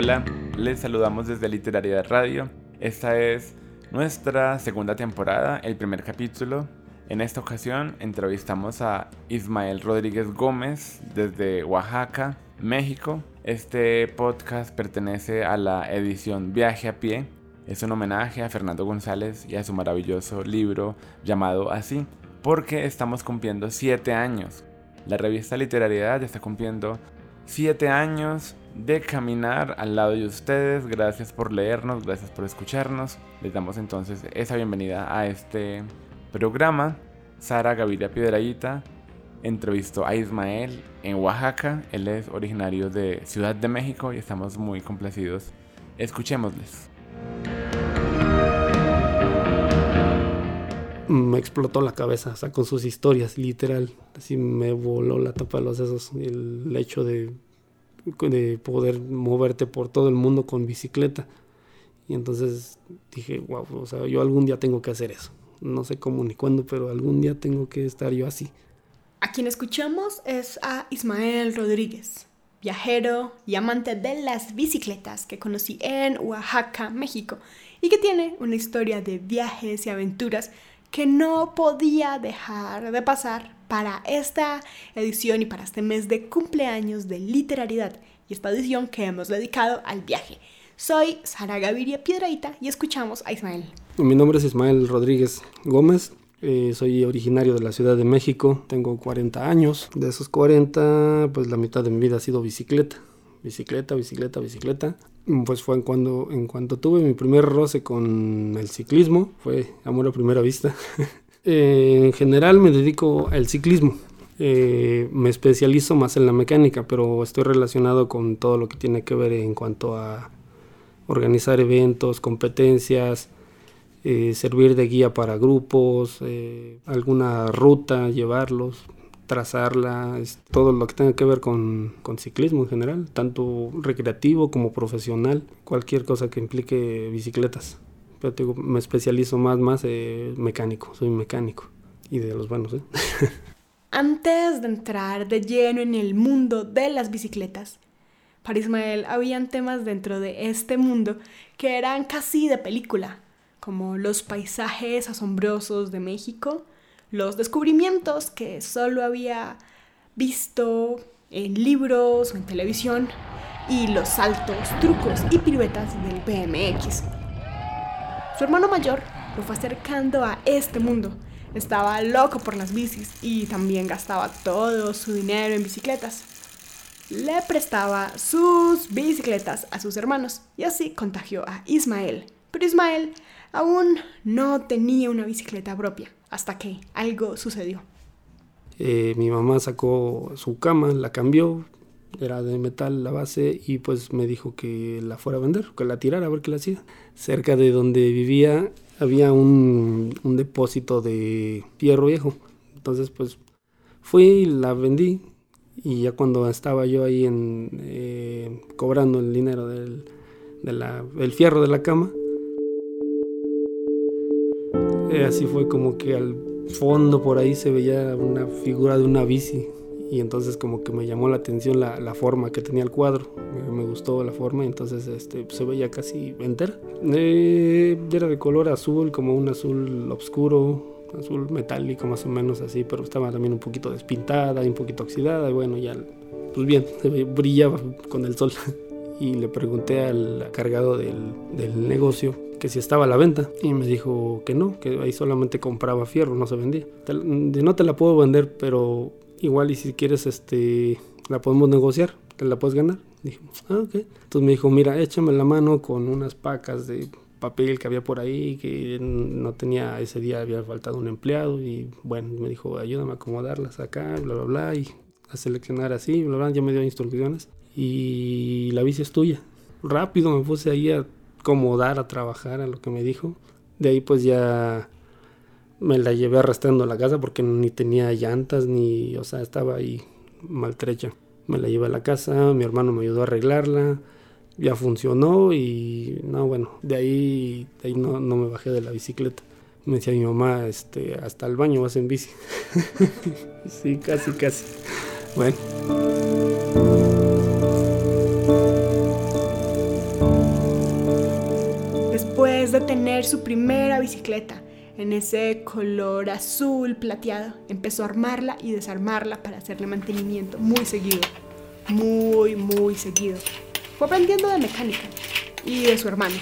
Hola, les saludamos desde Literaria Radio. Esta es nuestra segunda temporada, el primer capítulo. En esta ocasión entrevistamos a Ismael Rodríguez Gómez desde Oaxaca, México. Este podcast pertenece a la edición Viaje a Pie. Es un homenaje a Fernando González y a su maravilloso libro llamado Así, porque estamos cumpliendo siete años. La revista Literariedad está cumpliendo siete años de caminar al lado de ustedes. Gracias por leernos, gracias por escucharnos. Les damos entonces esa bienvenida a este programa. Sara Gaviria Piedraíta entrevistó a Ismael en Oaxaca. Él es originario de Ciudad de México y estamos muy complacidos. Escuchémosles. Me explotó la cabeza, o con sus historias, literal. Así me voló la tapa de los sesos. El hecho de de poder moverte por todo el mundo con bicicleta. Y entonces dije, wow, o sea, yo algún día tengo que hacer eso. No sé cómo ni cuándo, pero algún día tengo que estar yo así. A quien escuchamos es a Ismael Rodríguez, viajero y amante de las bicicletas que conocí en Oaxaca, México, y que tiene una historia de viajes y aventuras que no podía dejar de pasar para esta edición y para este mes de cumpleaños de literariedad y esta edición que hemos dedicado al viaje. Soy Sara Gaviria Piedraita y escuchamos a Ismael. Mi nombre es Ismael Rodríguez Gómez. Eh, soy originario de la Ciudad de México, tengo 40 años. De esos 40, pues la mitad de mi vida ha sido bicicleta. Bicicleta, bicicleta, bicicleta. Pues fue en cuando, en cuanto tuve mi primer roce con el ciclismo, fue amor a primera vista. Eh, en general me dedico al ciclismo. Eh, me especializo más en la mecánica, pero estoy relacionado con todo lo que tiene que ver en cuanto a organizar eventos, competencias, eh, servir de guía para grupos, alguna ruta, llevarlos, trazarla, todo lo que tenga que ver con, con, ciclismo en general, tanto recreativo como profesional, cualquier cosa que implique bicicletas pero te digo, me especializo más, más eh, mecánico, soy mecánico y de los buenos. ¿eh? Antes de entrar de lleno en el mundo de las bicicletas, para Ismael habían temas dentro de este mundo que eran casi de película, como los paisajes asombrosos de México, los descubrimientos que solo había visto en libros o en televisión, y los saltos, trucos y piruetas del BMX. Su hermano mayor lo fue acercando a este mundo. Estaba loco por las bicis y también gastaba todo su dinero en bicicletas. Le prestaba sus bicicletas a sus hermanos y así contagió a Ismael. Pero Ismael aún no tenía una bicicleta propia hasta que algo sucedió. Eh, mi mamá sacó su cama, la cambió, era de metal la base y pues me dijo que la fuera a vender, que la tirara a ver qué la hacía. Cerca de donde vivía había un, depósito de fierro viejo. Entonces pues fui y la vendí y ya cuando estaba yo ahí en, eh, cobrando el dinero del, de fierro de la cama, eh, así fue como que al fondo por ahí se veía una figura de una bici y entonces como que me llamó la atención la, forma que tenía el cuadro, me, gustó la forma y entonces este, se veía casi entera. Eh, era de color azul, como un azul oscuro, azul metálico más o menos así, pero estaba también un poquito despintada y un poquito oxidada y bueno, ya pues bien, brillaba con el sol. y le pregunté al cargado del, negocio que si estaba a la venta y me dijo que no, que ahí solamente compraba fierro, no se vendía. no te la puedo vender, pero igual y si quieres, este, la podemos negociar, te la puedes ganar. Dije, ah, ok. Entonces me dijo, mira, échame la mano con unas pacas de papel que había por ahí, que no tenía, ese día había faltado un empleado y bueno, me dijo, ayúdame a acomodarlas acá, bla, bla, bla, y a seleccionar así, bla, bla, ya me dio instrucciones y la bici es tuya. Rápido me puse ahí a acomodar, a trabajar a lo que me dijo. De ahí pues ya me la llevé arrastrando a la casa porque ni tenía llantas ni, o sea, estaba ahí maltrecha. Me la llevé a la casa, mi hermano me ayudó a arreglarla, ya funcionó y no, bueno, de ahí, de ahí no, no me bajé de la bicicleta. Me decía mi mamá, este, hasta el baño vas en bici. sí, casi, casi. Bueno. De tener su primera bicicleta en ese color azul plateado, empezó a armarla y desarmarla para hacerle mantenimiento muy seguido. Muy, muy seguido. Fue aprendiendo de mecánica y de su hermano.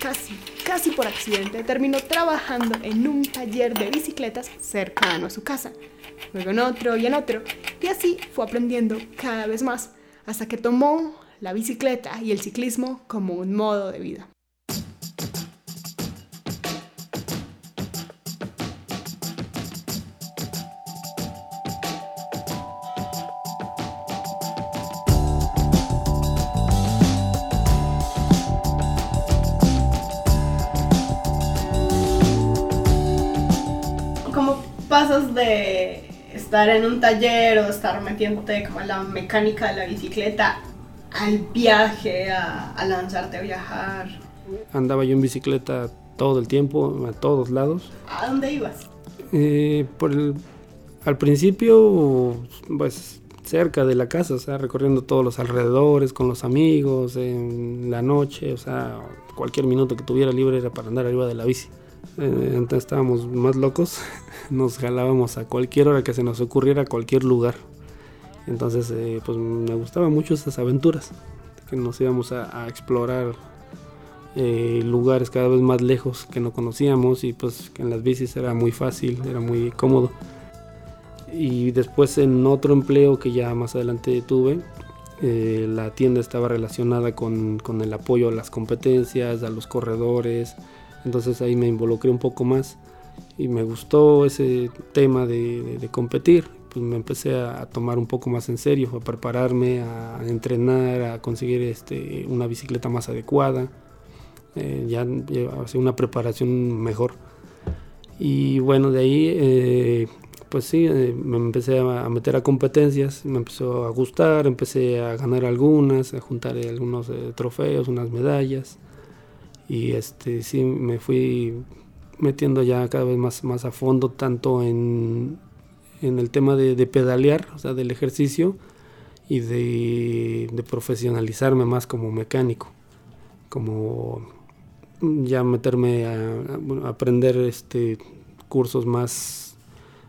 Casi, casi por accidente terminó trabajando en un taller de bicicletas cercano a su casa. Luego en otro y en otro. Y así fue aprendiendo cada vez más hasta que tomó la bicicleta y el ciclismo como un modo de vida. Pasas de estar en un taller o estar metiéndote como en la mecánica de la bicicleta al viaje, a, a lanzarte a viajar? Andaba yo en bicicleta todo el tiempo, a todos lados. ¿A dónde ibas? Eh, por el- al principio, pues cerca de la casa, o sea, recorriendo todos los alrededores con los amigos, en la noche, o sea, cualquier minuto que tuviera libre era para andar arriba de la bici. Eh, entonces estábamos más locos, nos jalábamos a cualquier hora que se nos ocurriera, a cualquier lugar. Entonces, eh, pues me gustaban mucho esas aventuras, que nos íbamos a, a explorar eh, lugares cada vez más lejos que no conocíamos y pues en las bicis era muy fácil, era muy cómodo. Y después en otro empleo que ya más adelante tuve, eh, la tienda estaba relacionada con, con el apoyo a las competencias, a los corredores, entonces ahí me involucré un poco más y me gustó ese tema de, de- de competir. Pues me empecé a, a tomar un poco más en serio, a prepararme, a entrenar, a conseguir este, una bicicleta más adecuada eh, ya llevaba así una preparación mejor. Y bueno, de ahí, eh, pues sí, eh, me empecé a, a meter a competencias, me empezó a gustar, empecé a ganar algunas, a juntar algunos eh, trofeos, unas medallas. Y este, sí, me fui metiendo ya cada vez más, más a fondo, tanto en, en el tema de, pedalear, o sea, del ejercicio, y de, profesionalizarme más como mecánico como ya meterme a, a, aprender este cursos más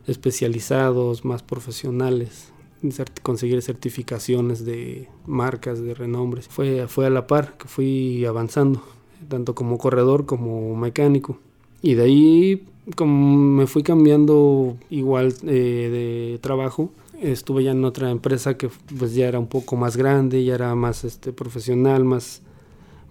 especializados, más profesionales, conseguir certificaciones de marcas de renombre. Fue, fue a la par que fui avanzando, tanto como corredor como mecánico. Y de ahí, como me fui cambiando igual eh, de trabajo, estuve ya en otra empresa que pues ya era un poco más grande, ya era más este, profesional, más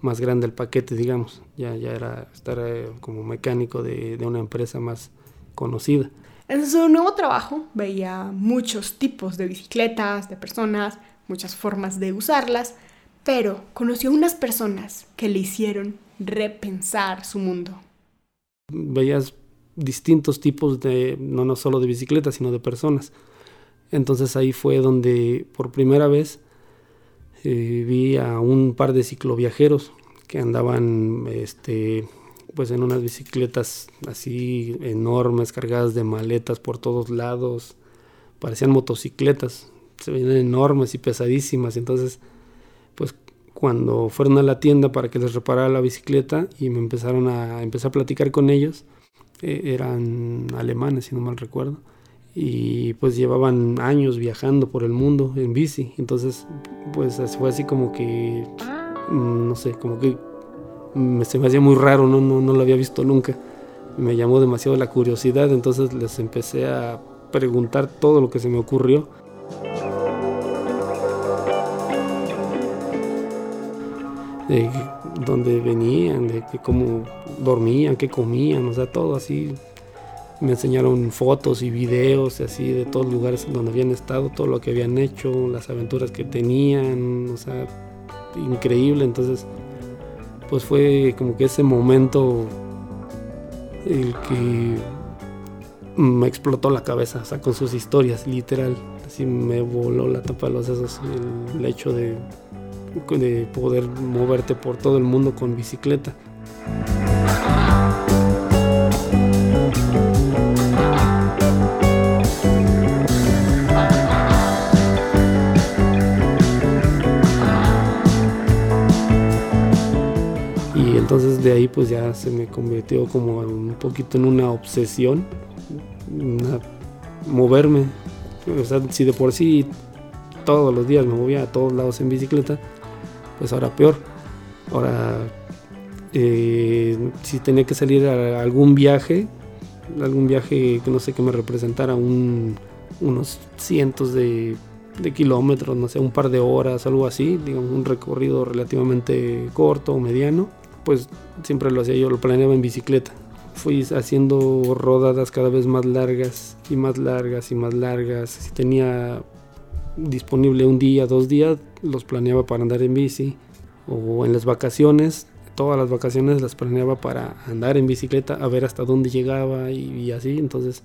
más grande el paquete, digamos. Ya, ya era estar eh, como mecánico de, de, una empresa más conocida. En su nuevo trabajo veía muchos tipos de bicicletas, de personas, muchas formas de usarlas, pero conoció unas personas que le hicieron repensar su mundo. Veías distintos tipos de, no, no solo de bicicletas, sino de personas. Entonces ahí fue donde por primera vez eh, vi a un par de cicloviajeros que andaban este, pues en unas bicicletas así enormes, cargadas de maletas por todos lados, parecían motocicletas, se veían enormes y pesadísimas, entonces cuando fueron a la tienda para que les reparara la bicicleta y me empezaron a empezar a platicar con ellos, eh, eran alemanes si no mal recuerdo, y pues llevaban años viajando por el mundo en bici. Entonces, pues fue así como que, no sé, como que me, se me hacía muy raro, ¿no? No, no lo había visto nunca. Me llamó demasiado la curiosidad, entonces les empecé a preguntar todo lo que se me ocurrió. De dónde venían, de cómo dormían, qué comían, o sea, todo así me enseñaron fotos y videos así de todos los lugares donde habían estado, todo lo que habían hecho, las aventuras que tenían, o sea, increíble. Entonces, pues fue como que ese momento el que me explotó la cabeza, o sea, con sus historias, literal. Así me voló la tapa de los sesos el hecho de, de poder moverte por todo el mundo con bicicleta. entonces después de ahí pues ya se me convirtió como un poquito en una obsesión, moverme. O sea, si de por sí todos los días me movía a todos lados en bicicleta, pues ahora peor. Ahora, eh, si tenía que salir a algún viaje, algún viaje que no sé que me representara unos cientos de, kilómetros, no sé, un par de horas, algo así, digamos, un recorrido relativamente corto o mediano, pues siempre lo hacía yo, lo planeaba en bicicleta. Fui haciendo rodadas cada vez más largas y más largas y más largas. Si tenía disponible un día, dos días, los planeaba para andar en bici. O en las vacaciones, todas las vacaciones las planeaba para andar en bicicleta, a ver hasta dónde llegaba y, así. Entonces,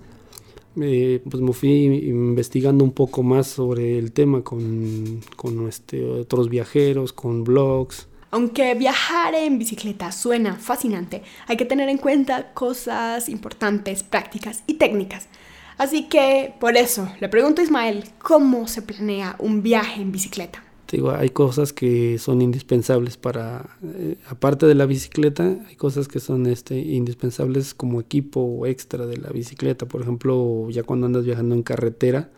eh, pues me fui investigando un poco más sobre el tema con, con este, otros viajeros, con blogs. Aunque viajar en bicicleta suena fascinante, hay que tener en cuenta cosas importantes, prácticas y técnicas. Así que por eso le pregunto a Ismael, ¿cómo se planea un viaje en bicicleta? digo, hay cosas que son indispensables para, eh, aparte de la bicicleta, hay cosas que son este, indispensables como equipo extra de la bicicleta. Por ejemplo, ya cuando andas viajando en carretera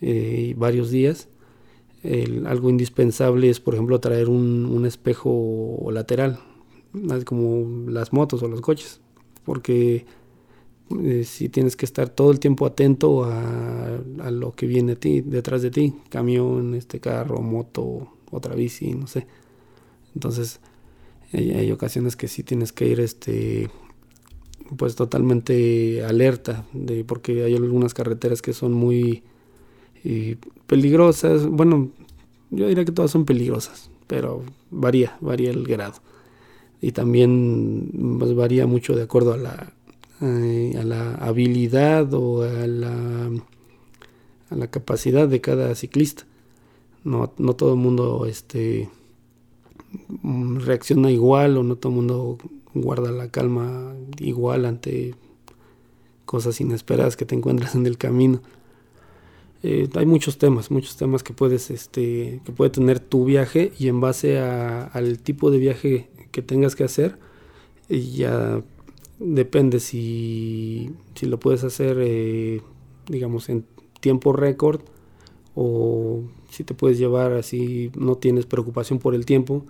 eh, varios días, algo indispensable es, por ejemplo, traer un, un espejo lateral, como las motos o los coches, porque eh, si tienes que estar todo el tiempo atento a, lo que viene a ti, detrás de ti, camión, este carro, moto, otra bici, no sé. Entonces, hay, ocasiones que sí tienes que ir este pues totalmente alerta de porque hay algunas carreteras que son muy eh, peligrosas. Bueno, yo diría que todas son peligrosas, pero varía, varía el grado. Y también pues, varía mucho de acuerdo a la, a la habilidad o a la, a la capacidad de cada ciclista. No, no todo el mundo este, mm, reacciona igual o no todo el mundo guarda la calma igual ante cosas inesperadas que te encuentras en el camino. Eh, hay muchos temas, muchos temas que puedes, este, que puede tener tu viaje y en base al tipo de viaje que tengas que hacer, ya depende si, si lo puedes hacer, eh, digamos, en tiempo récord o si te puedes llevar así, no tienes preocupación por el tiempo,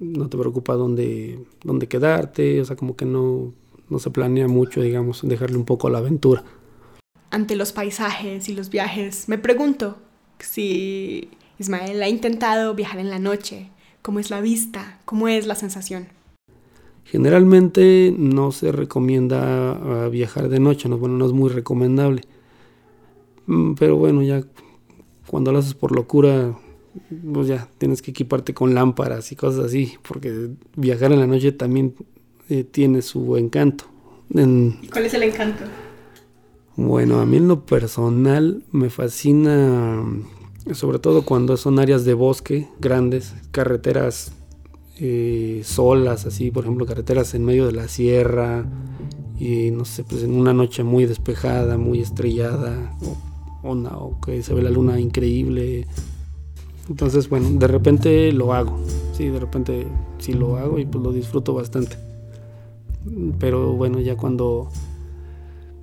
no te preocupa dónde, dónde quedarte, o sea, como que no, no se planea mucho, digamos, dejarle un poco a la aventura. Ante los paisajes y los viajes, me pregunto si Ismael ha intentado viajar en la noche, cómo es la vista, cómo es la sensación. Generalmente no se recomienda ah, viajar de noche, no, bueno, no es muy recomendable. Mm, pero bueno, ya cuando lo haces por locura, pues ya tienes que equiparte con lámparas y cosas así, porque viajar en la noche también eh, tiene su encanto. ¿Cuál es el encanto? Bueno, a mí en lo personal me fascina, sobre todo cuando son áreas de bosque grandes, carreteras eh, solas, así, por ejemplo, carreteras en medio de la sierra, y no sé, pues en una noche muy despejada, muy estrellada, o, o que se ve la luna increíble. Entonces, bueno, de repente lo hago, sí, de repente sí lo hago y pues lo disfruto bastante. Pero bueno, ya cuando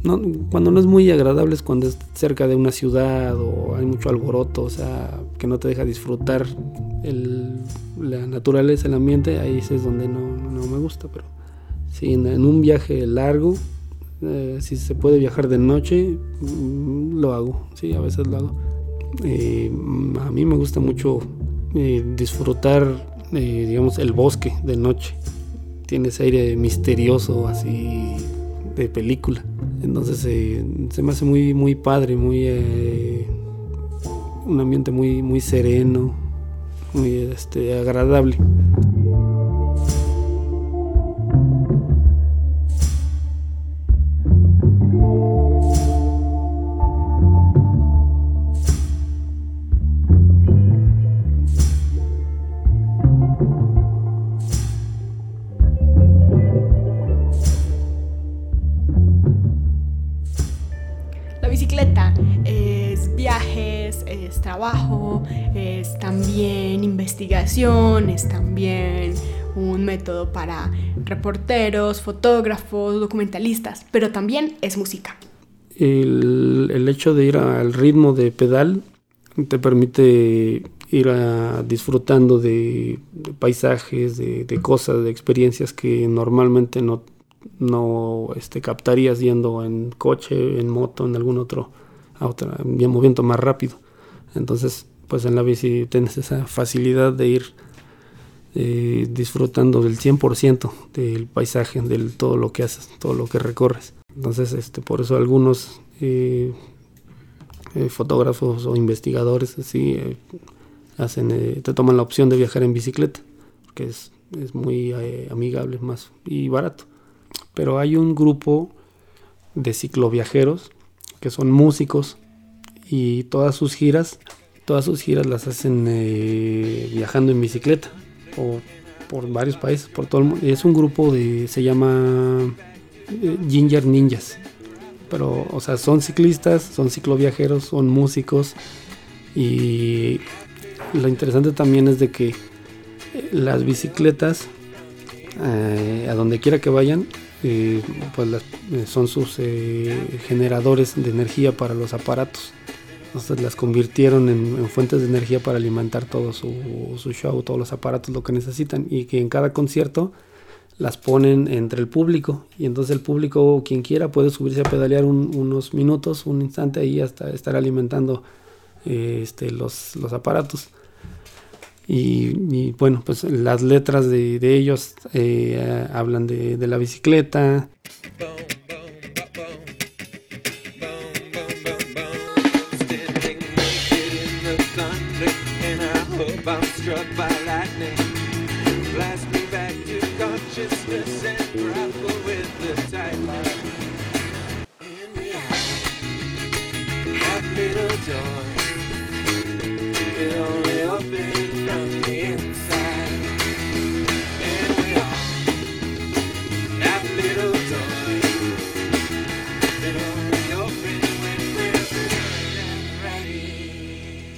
no, cuando no es muy agradable es cuando es cerca de una ciudad o hay mucho alboroto, o sea, que no te deja disfrutar la naturaleza, el ambiente, ahí es donde no, me gusta, pero si en, un viaje largo, eh, si se puede viajar de noche, mm, lo hago, sí, a veces lo hago. Eh, a mí me gusta mucho eh, disfrutar, digamos, el bosque de noche. Tiene ese aire misterioso, así de película. Entonces se me hace muy, muy padre, muy un ambiente muy, muy sereno, muy este, agradable. Un método para reporteros, fotógrafos, documentalistas, pero también es música. El, hecho de ir al ritmo de pedal te permite ir disfrutando de, paisajes, de, cosas, de experiencias que normalmente no, no este, captarías yendo en coche, en moto, en algún otro, otro movimiento más rápido. Entonces, pues en la bici tienes esa facilidad de ir eh, disfrutando del 100% del paisaje, de todo lo que haces, todo lo que recorres. Entonces, este, por eso algunos eh, eh, fotógrafos o investigadores así hacen, te toman la opción de viajar en bicicleta, porque es, es muy amigable más y barato. Pero hay un grupo de cicloviajeros que son músicos y todas sus giras, todas sus giras las hacen viajando en bicicleta o por varios países, por todo el mundo. Es un grupo de, se llama eh, Ginger Ninjas, pero, o sea, son ciclistas, son cicloviajeros, son músicos y lo interesante también es de que eh, las bicicletas, a donde quiera que vayan, pues son sus generadores de energía para los aparatos. Entonces las convirtieron en, fuentes de energía para alimentar todo su, show, todos los aparatos, lo que necesitan. Y que en cada concierto las ponen entre el público. Y entonces el público, quien quiera, puede subirse a pedalear unos minutos, un instante ahí hasta estar alimentando eh, este, los, aparatos. Y, bueno, pues las letras de, ellos eh, hablan de la bicicleta.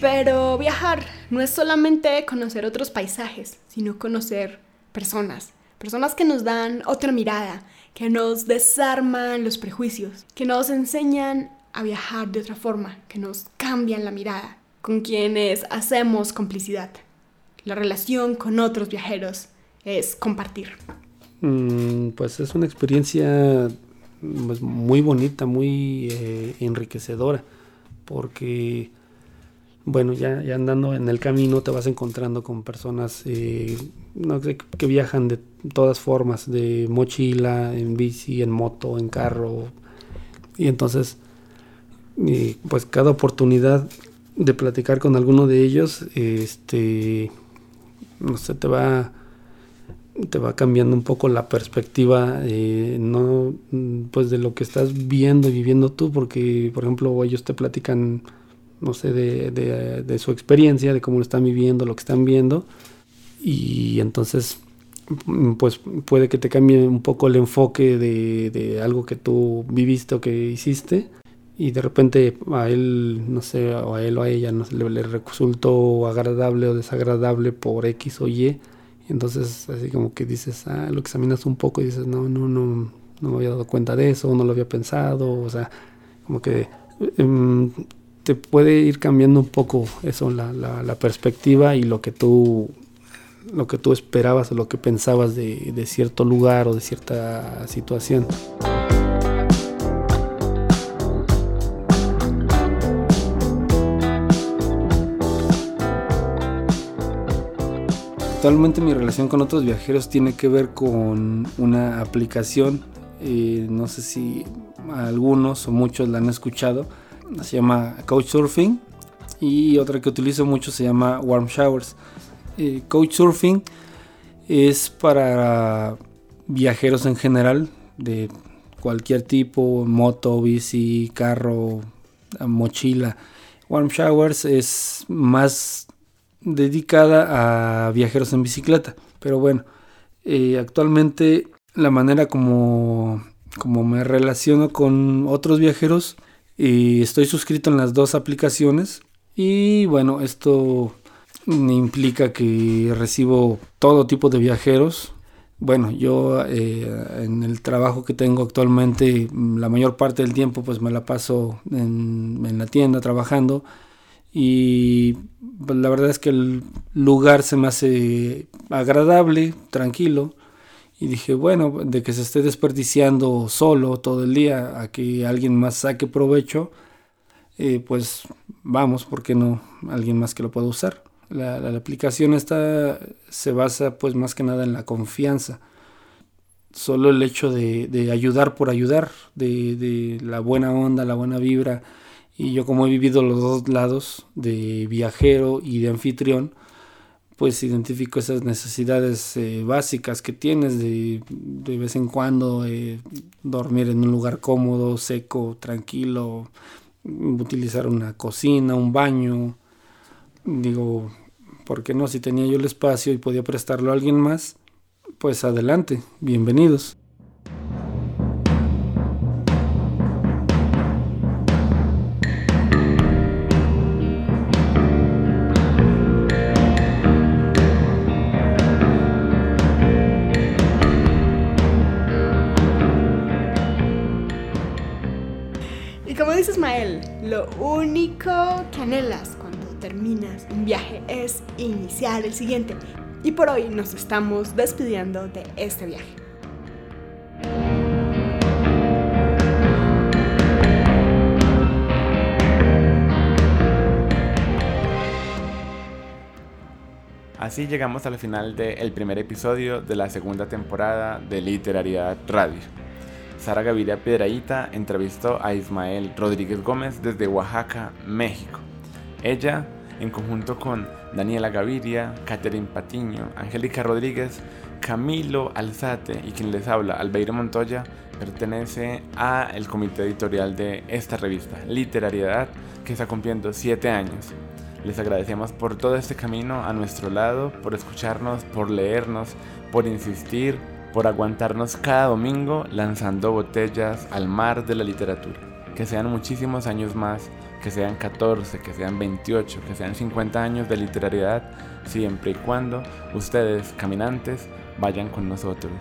Pero viajar no es solamente conocer otros paisajes, sino conocer personas. Personas que nos dan otra mirada, que nos desarman los prejuicios, que nos enseñan a viajar de otra forma, que nos cambian la mirada, con quienes hacemos complicidad. La relación con otros viajeros es compartir. Mm, pues es una experiencia pues, muy bonita, muy eh, enriquecedora, porque bueno, ya, ya, andando en el camino te vas encontrando con personas eh, que viajan de todas formas, de mochila, en bici, en moto, en carro. Y entonces, pues cada oportunidad de platicar con alguno de ellos, este, no sé, te va, te va cambiando un poco la perspectiva, eh, no, pues de lo que estás viendo y viviendo tú, porque, por ejemplo, ellos te platican no sé, de, de, su experiencia, de cómo lo están viviendo, lo que están viendo. Y entonces, pues puede que te cambie un poco el enfoque de, de algo que tú viviste o que hiciste. Y de repente a él, no sé, o a él o a ella no le, le resultó agradable o desagradable por X o Y. Entonces, así como que dices, ah, lo examinas un poco y dices, no, no, no, no me había dado cuenta de eso, no lo había pensado. O sea, como que em, te puede ir cambiando un poco eso, la, la, perspectiva y lo que tú lo que tú esperabas o lo que pensabas de, de cierto lugar o de cierta situación. Actualmente mi relación con otros viajeros tiene que ver con una aplicación, eh, no sé si algunos o muchos la han escuchado, se llama Couchsurfing y otra que utilizo mucho se llama Warm Showers. Eh, Couchsurfing es para viajeros en general de cualquier tipo, moto, bici, carro, mochila. Warm Showers es más dedicada a viajeros en bicicleta. Pero bueno, eh, actualmente la manera como, como me relaciono con otros viajeros y estoy suscrito en las dos aplicaciones. Y bueno, esto implica que recibo todo tipo de viajeros. Bueno, yo eh, en el trabajo que tengo actualmente, la mayor parte del tiempo pues me la paso en la tienda trabajando y pues, la verdad es que el lugar se me hace agradable, tranquilo. Y dije, bueno, de que se esté desperdiciando solo todo el día a que alguien más saque provecho, eh, pues vamos, ¿por qué no alguien más que lo pueda usar? La, la, aplicación esta se basa pues más que nada en la confianza. Solo el hecho de, de ayudar por ayudar, de, de la buena onda, la buena vibra, y yo como he vivido los dos lados, de viajero y de anfitrión, pues identifico esas necesidades eh, básicas que tienes de, de vez en cuando eh, dormir en un lugar cómodo, seco, tranquilo, utilizar una cocina, un baño. Digo, ¿por qué no? Si tenía yo el espacio y podía prestarlo a alguien más, pues adelante, bienvenidos. Cuando terminas un viaje es iniciar el siguiente. Y por hoy nos estamos despidiendo de este viaje. Así llegamos al final del primer episodio de la segunda temporada de Literariedad Radio. Sara Gaviria Piedraíta entrevistó a Ismael Rodríguez Gómez desde Oaxaca, México. Ella, en conjunto con Daniela Gaviria, Catherine Patiño, Angélica Rodríguez, Camilo Alzate y quien les habla, Albeiro Montoya, pertenece a el comité editorial de esta revista, Literariedad, que está cumpliendo 7 años. Les agradecemos por todo este camino a nuestro lado, por escucharnos, por leernos, por insistir, por aguantarnos cada domingo lanzando botellas al mar de la literatura. Que sean muchísimos años más, que sean 14, que sean 28, que sean 50 años de literariedad, siempre y cuando ustedes, caminantes, vayan con nosotros.